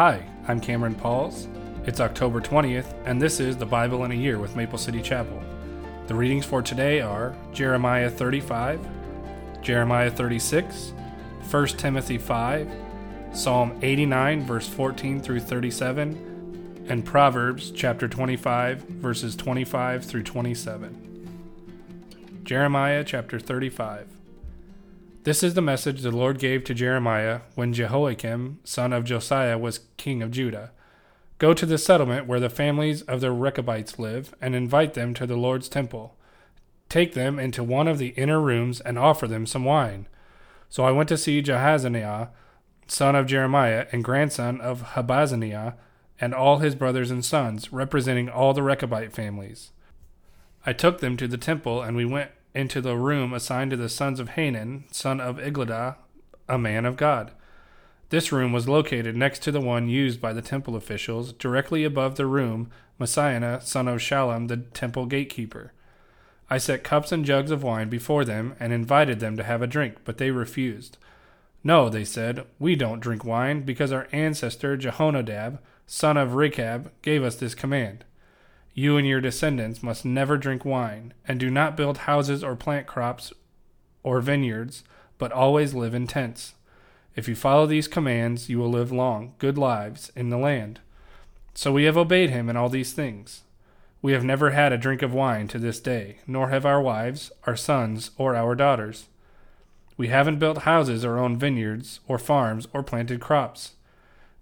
Hi, I'm Cameron Pauls. It's October 20th, and this is the Bible in a Year with Maple City Chapel. The readings for today are Jeremiah 35, Jeremiah 36, 1 Timothy 5, Psalm 89, verse 14 through 37, and Proverbs chapter 25, verses 25 through 27. Jeremiah chapter 35. This is the message the Lord gave to Jeremiah when Jehoiakim, son of Josiah, was king of Judah. Go to the settlement where the families of the Rechabites live, and invite them to the Lord's temple. Take them into one of the inner rooms and offer them some wine. So I went to see Jaazaniah, son of Jeremiah, and grandson of Habazziniah, and all his brothers and sons, representing all the Rechabite families. I took them to the temple, and we went into the room assigned to the sons of Hanan, son of Igdaliah, a man of God. This room was located next to the one used by the temple officials, directly above the room Maaseiah, son of Shallum, the temple gatekeeper. I set cups and jugs of wine before them and invited them to have a drink, but they refused. No, they said, we don't drink wine because our ancestor Jehonadab, son of Rechab, gave us this command. You and your descendants must never drink wine, and do not build houses or plant crops or vineyards, but always live in tents. If you follow these commands, you will live long, good lives in the land. So we have obeyed him in all these things. We have never had a drink of wine to this day, nor have our wives, our sons, or our daughters. We haven't built houses or owned vineyards, or farms, or planted crops.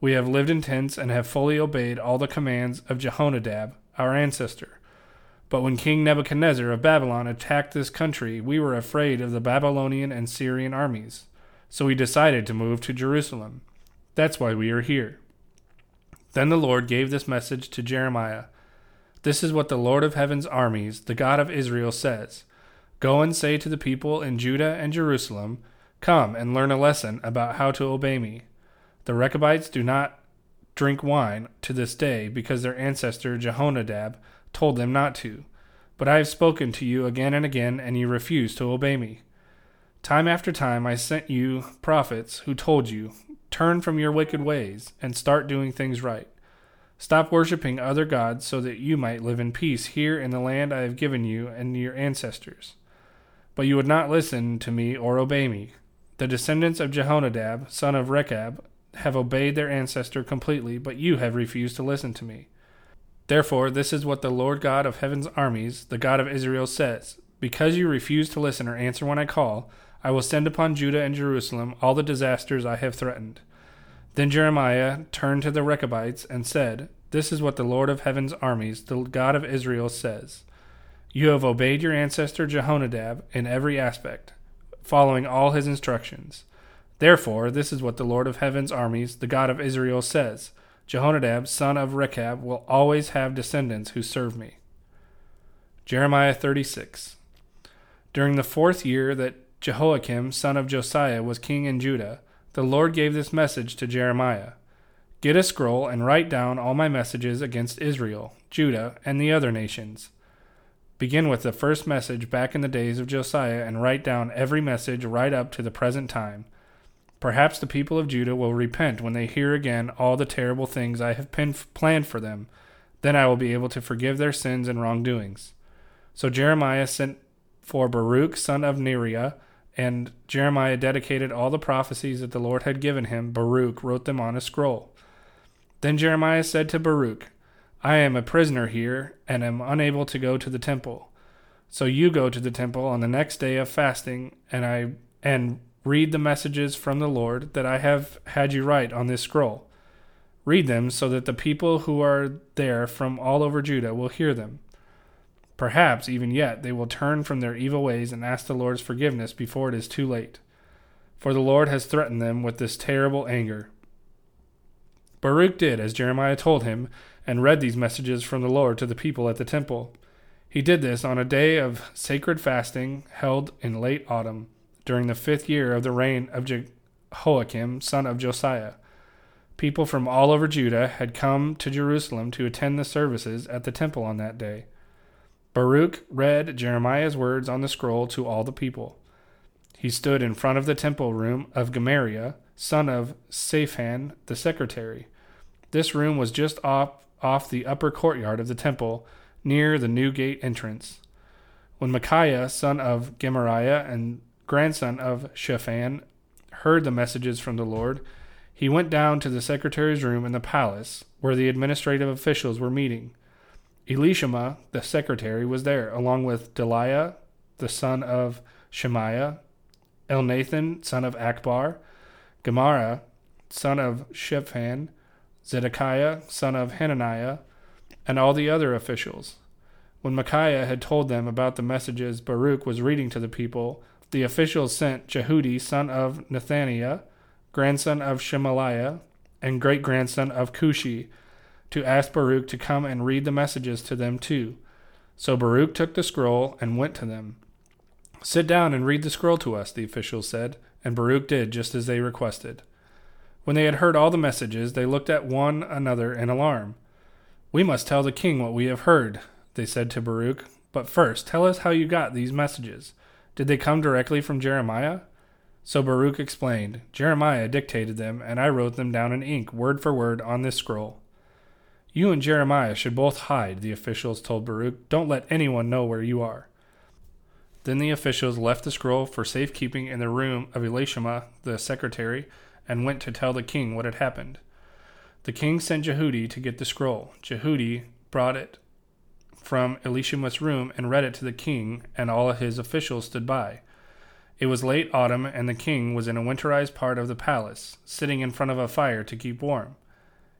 We have lived in tents and have fully obeyed all the commands of Jehonadab, our ancestor. But when King Nebuchadnezzar of Babylon attacked this country, we were afraid of the Babylonian and Syrian armies. So we decided to move to Jerusalem. That's why we are here. Then the Lord gave this message to Jeremiah This is what the Lord of heaven's armies, the God of Israel, says Go and say to the people in Judah and Jerusalem, Come and learn a lesson about how to obey me. The Rechabites do not drink wine to this day because their ancestor Jehonadab told them not to. But I have spoken to you again and again, and you refuse to obey me. Time after time I sent you prophets who told you, Turn from your wicked ways and start doing things right. Stop worshiping other gods so that you might live in peace here in the land I have given you and your ancestors. But you would not listen to me or obey me. The descendants of Jehonadab, son of Rechab, have obeyed their ancestor completely, but you have refused to listen to me. Therefore, this is what the Lord God of heaven's armies, the God of Israel, says Because you refuse to listen or answer when I call, I will send upon Judah and Jerusalem all the disasters I have threatened. Then Jeremiah turned to the Rechabites and said, This is what the Lord of heaven's armies, the God of Israel, says You have obeyed your ancestor Jehonadab in every aspect, following all his instructions. Therefore, this is what the Lord of heaven's armies, the God of Israel, says Jehonadab, son of Rechab, will always have descendants who serve me. Jeremiah 36. During the fourth year that Jehoiakim, son of Josiah, was king in Judah, the Lord gave this message to Jeremiah Get a scroll and write down all my messages against Israel, Judah, and the other nations. Begin with the first message back in the days of Josiah and write down every message right up to the present time Perhaps the people of Judah will repent when they hear again all the terrible things I have planned for them. Then I will be able to forgive their sins and wrongdoings. So Jeremiah sent for Baruch, son of Neriah, and Jeremiah dedicated all the prophecies that the Lord had given him. Baruch wrote them on a scroll. Then Jeremiah said to Baruch, I am a prisoner here and am unable to go to the temple. So you go to the temple on the next day of fasting, and I and Read the messages from the Lord that I have had you write on this scroll. Read them so that the people who are there from all over Judah will hear them. Perhaps, even yet, they will turn from their evil ways and ask the Lord's forgiveness before it is too late. For the Lord has threatened them with this terrible anger. Baruch did as Jeremiah told him, and read these messages from the Lord to the people at the temple. He did this on a day of sacred fasting held in late autumn during the fifth year of the reign of Jehoiakim, son of Josiah. People from all over Judah had come to Jerusalem to attend the services at the temple on that day. Baruch read Jeremiah's words on the scroll to all the people. He stood in front of the temple room of Gemariah, son of Shaphan, the secretary. This room was just off, off the upper courtyard of the temple, near the new gate entrance. When Micaiah, son of Gemariah and grandson of Shaphan, heard the messages from the Lord, he went down to the secretary's room in the palace, where the administrative officials were meeting. Elishama, the secretary, was there, along with Delaiah, the son of Shemaiah, Elnathan, son of Acbor, Gemariah, son of Shaphan, Zedekiah, son of Hananiah, and all the other officials. When Micaiah had told them about the messages Baruch was reading to the people, the officials sent Jehudi, son of Nethaniah, grandson of Shelemiah, and great grandson of Cushi, to ask Baruch to come and read the messages to them too. So Baruch took the scroll and went to them. Sit down and read the scroll to us, the officials said, and Baruch did just as they requested. When they had heard all the messages, they looked at one another in alarm. We must tell the king what we have heard, they said to Baruch. But first, tell us how you got these messages. Did they come directly from Jeremiah? So Baruch explained Jeremiah dictated them, and I wrote them down in ink, word for word, on this scroll. You and Jeremiah should both hide, the officials told Baruch. Don't let anyone know where you are. Then the officials left the scroll for safekeeping in the room of Elishama, the secretary, and went to tell the king what had happened. The king sent Jehudi to get the scroll. Jehudi brought it from Elishama's room and read it to the king, and all his officials stood by. It was late autumn, and the king was in a winterized part of the palace, sitting in front of a fire to keep warm.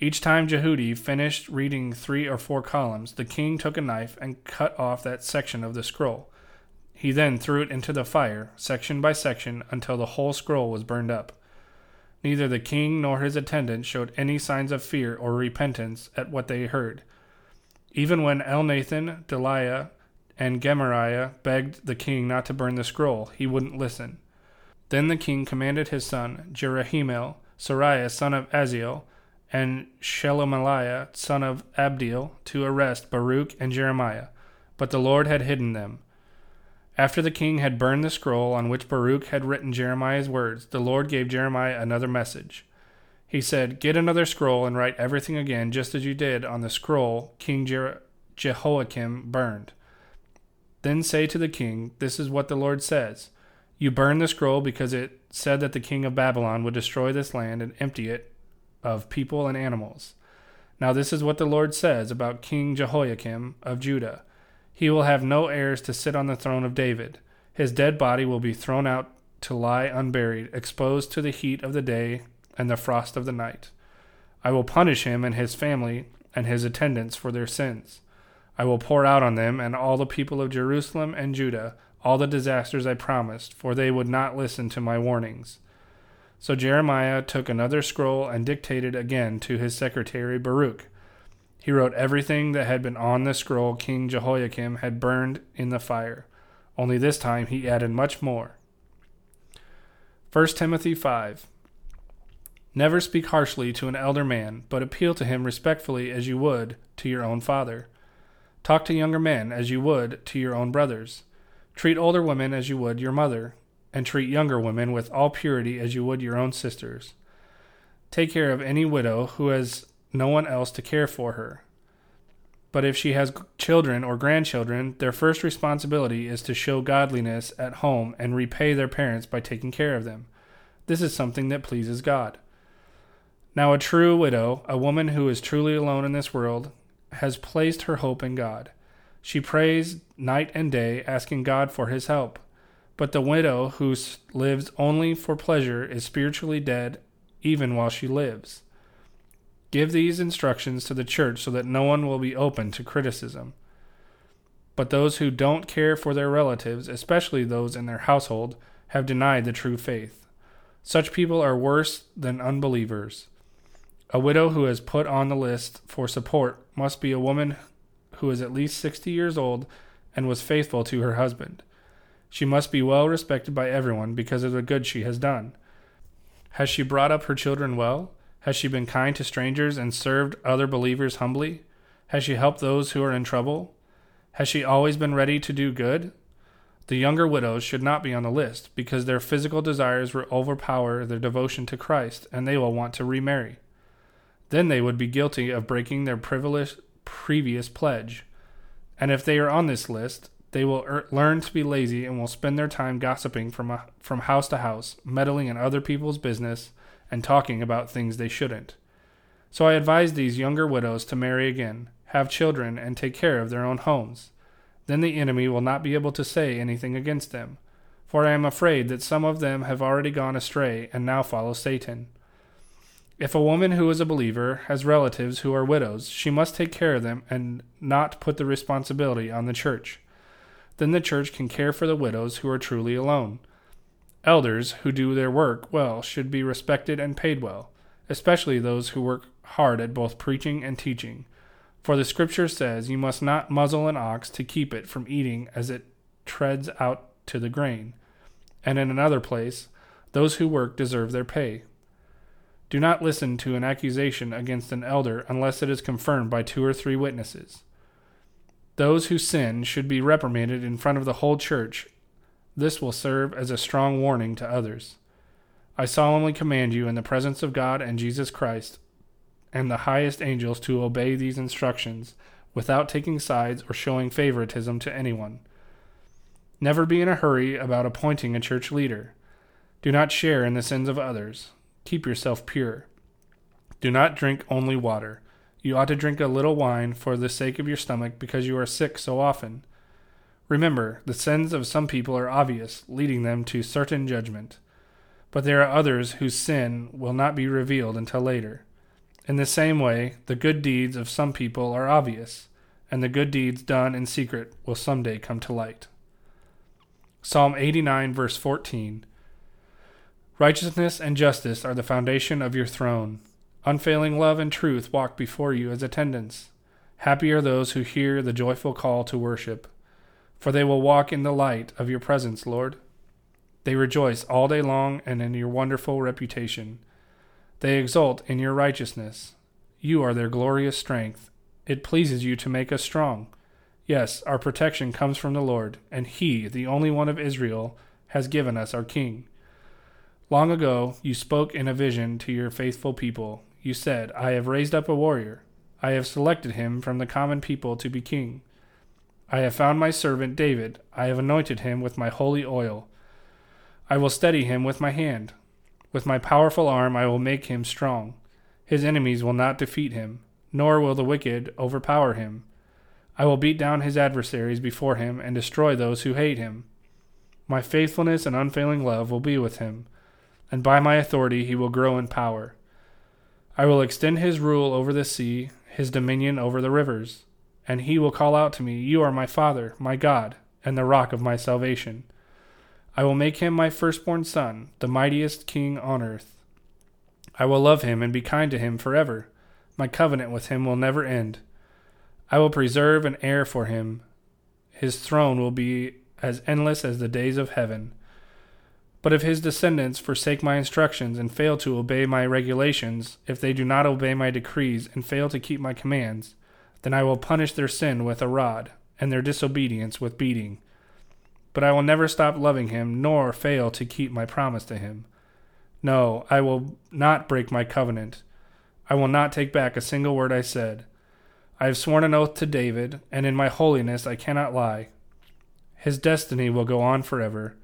Each time Jehudi finished reading three or four columns, the king took a knife and cut off that section of the scroll. He then threw it into the fire, section by section, until the whole scroll was burned up. Neither the king nor his attendants showed any signs of fear or repentance at what they heard. Even when Elnathan, Delaiah, and Gemariah begged the king not to burn the scroll, he wouldn't listen. Then the king commanded his son, Jerahmeel, Seraiah son of Azriel, and Shelemiah, son of Abdeel, to arrest Baruch and Jeremiah, but the Lord had hidden them. After the king had burned the scroll on which Baruch had written Jeremiah's words, the Lord gave Jeremiah another message. He said, Get another scroll and write everything again, just as you did on the scroll King Je- Jehoiakim burned. Then say to the king, This is what the Lord says. You burned the scroll because it said that the king of Babylon would destroy this land and empty it of people and animals. Now, this is what the Lord says about King Jehoiakim of Judah He will have no heirs to sit on the throne of David. His dead body will be thrown out to lie unburied, exposed to the heat of the day and the frost of the night. I will punish him and his family and his attendants for their sins. I will pour out on them and all the people of Jerusalem and Judah all the disasters I promised, for they would not listen to my warnings. So Jeremiah took another scroll and dictated again to his secretary Baruch. He wrote everything that had been on the scroll King Jehoiakim had burned in the fire. Only this time he added much more. 1 Timothy 5 Never speak harshly to an elder man, but appeal to him respectfully as you would to your own father. Talk to younger men as you would to your own brothers. Treat older women as you would your mother, and treat younger women with all purity as you would your own sisters. Take care of any widow who has no one else to care for her. But if she has children or grandchildren, their first responsibility is to show godliness at home and repay their parents by taking care of them. This is something that pleases God. Now, a true widow, a woman who is truly alone in this world, has placed her hope in God. She prays night and day, asking God for his help. But the widow who lives only for pleasure is spiritually dead even while she lives. Give these instructions to the church so that no one will be open to criticism. But those who don't care for their relatives, especially those in their household, have denied the true faith. Such people are worse than unbelievers. A widow who is put on the list for support must be a woman who is at least 60 years old and was faithful to her husband. She must be well respected by everyone because of the good she has done. Has she brought up her children well? Has she been kind to strangers and served other believers humbly? Has she helped those who are in trouble? Has she always been ready to do good? The younger widows should not be on the list because their physical desires will overpower their devotion to Christ and they will want to remarry. Then they would be guilty of breaking their previous pledge. And if they are on this list, they will er- learn to be lazy and will spend their time gossiping from, a, from house to house, meddling in other people's business, and talking about things they shouldn't. So I advise these younger widows to marry again, have children, and take care of their own homes. Then the enemy will not be able to say anything against them, for I am afraid that some of them have already gone astray and now follow Satan. If a woman who is a believer has relatives who are widows, she must take care of them and not put the responsibility on the church. Then the church can care for the widows who are truly alone. Elders who do their work well should be respected and paid well, especially those who work hard at both preaching and teaching. For the scripture says, You must not muzzle an ox to keep it from eating as it treads out to the grain. And in another place, Those who work deserve their pay. Do not listen to an accusation against an elder unless it is confirmed by two or three witnesses. Those who sin should be reprimanded in front of the whole church. This will serve as a strong warning to others. I solemnly command you in the presence of God and Jesus Christ and the highest angels to obey these instructions without taking sides or showing favoritism to anyone. Never be in a hurry about appointing a church leader. Do not share in the sins of others. Keep yourself pure. Do not drink only water. You ought to drink a little wine for the sake of your stomach because you are sick so often. Remember, the sins of some people are obvious, leading them to certain judgment. But there are others whose sin will not be revealed until later. In the same way, the good deeds of some people are obvious, and the good deeds done in secret will someday come to light. Psalm 89, verse 14 Righteousness and justice are the foundation of your throne. Unfailing love and truth walk before you as attendants. Happy are those who hear the joyful call to worship, for they will walk in the light of your presence, Lord. They rejoice all day long and in your wonderful reputation. They exult in your righteousness. You are their glorious strength. It pleases you to make us strong. Yes, our protection comes from the Lord, and He, the only one of Israel, has given us our King. Long ago, you spoke in a vision to your faithful people. You said, I have raised up a warrior. I have selected him from the common people to be king. I have found my servant David. I have anointed him with my holy oil. I will steady him with my hand. With my powerful arm I will make him strong. His enemies will not defeat him, nor will the wicked overpower him. I will beat down his adversaries before him and destroy those who hate him. My faithfulness and unfailing love will be with him and by my authority he will grow in power. I will extend his rule over the sea, his dominion over the rivers, and he will call out to me, You are my Father, my God, and the rock of my salvation. I will make him my firstborn son, the mightiest king on earth. I will love him and be kind to him forever. My covenant with him will never end. I will preserve an heir for him. His throne will be as endless as the days of heaven. But if his descendants forsake my instructions and fail to obey my regulations, if they do not obey my decrees and fail to keep my commands, then I will punish their sin with a rod, and their disobedience with beating. But I will never stop loving him, nor fail to keep my promise to him. No, I will not break my covenant. I will not take back a single word I said. I have sworn an oath to David, and in my holiness I cannot lie. His destiny will go on forever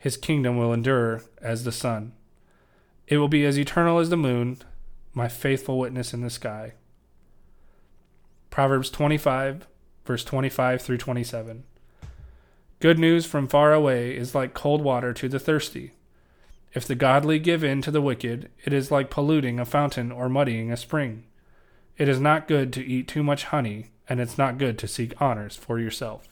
his kingdom will endure as the sun. It will be as eternal as the moon, my faithful witness in the sky. Proverbs 25, verse 25 through 27. Good news from far away is like cold water to the thirsty. If the godly give in to the wicked, it is like polluting a fountain or muddying a spring. It is not good to eat too much honey, and it's not good to seek honors for yourself.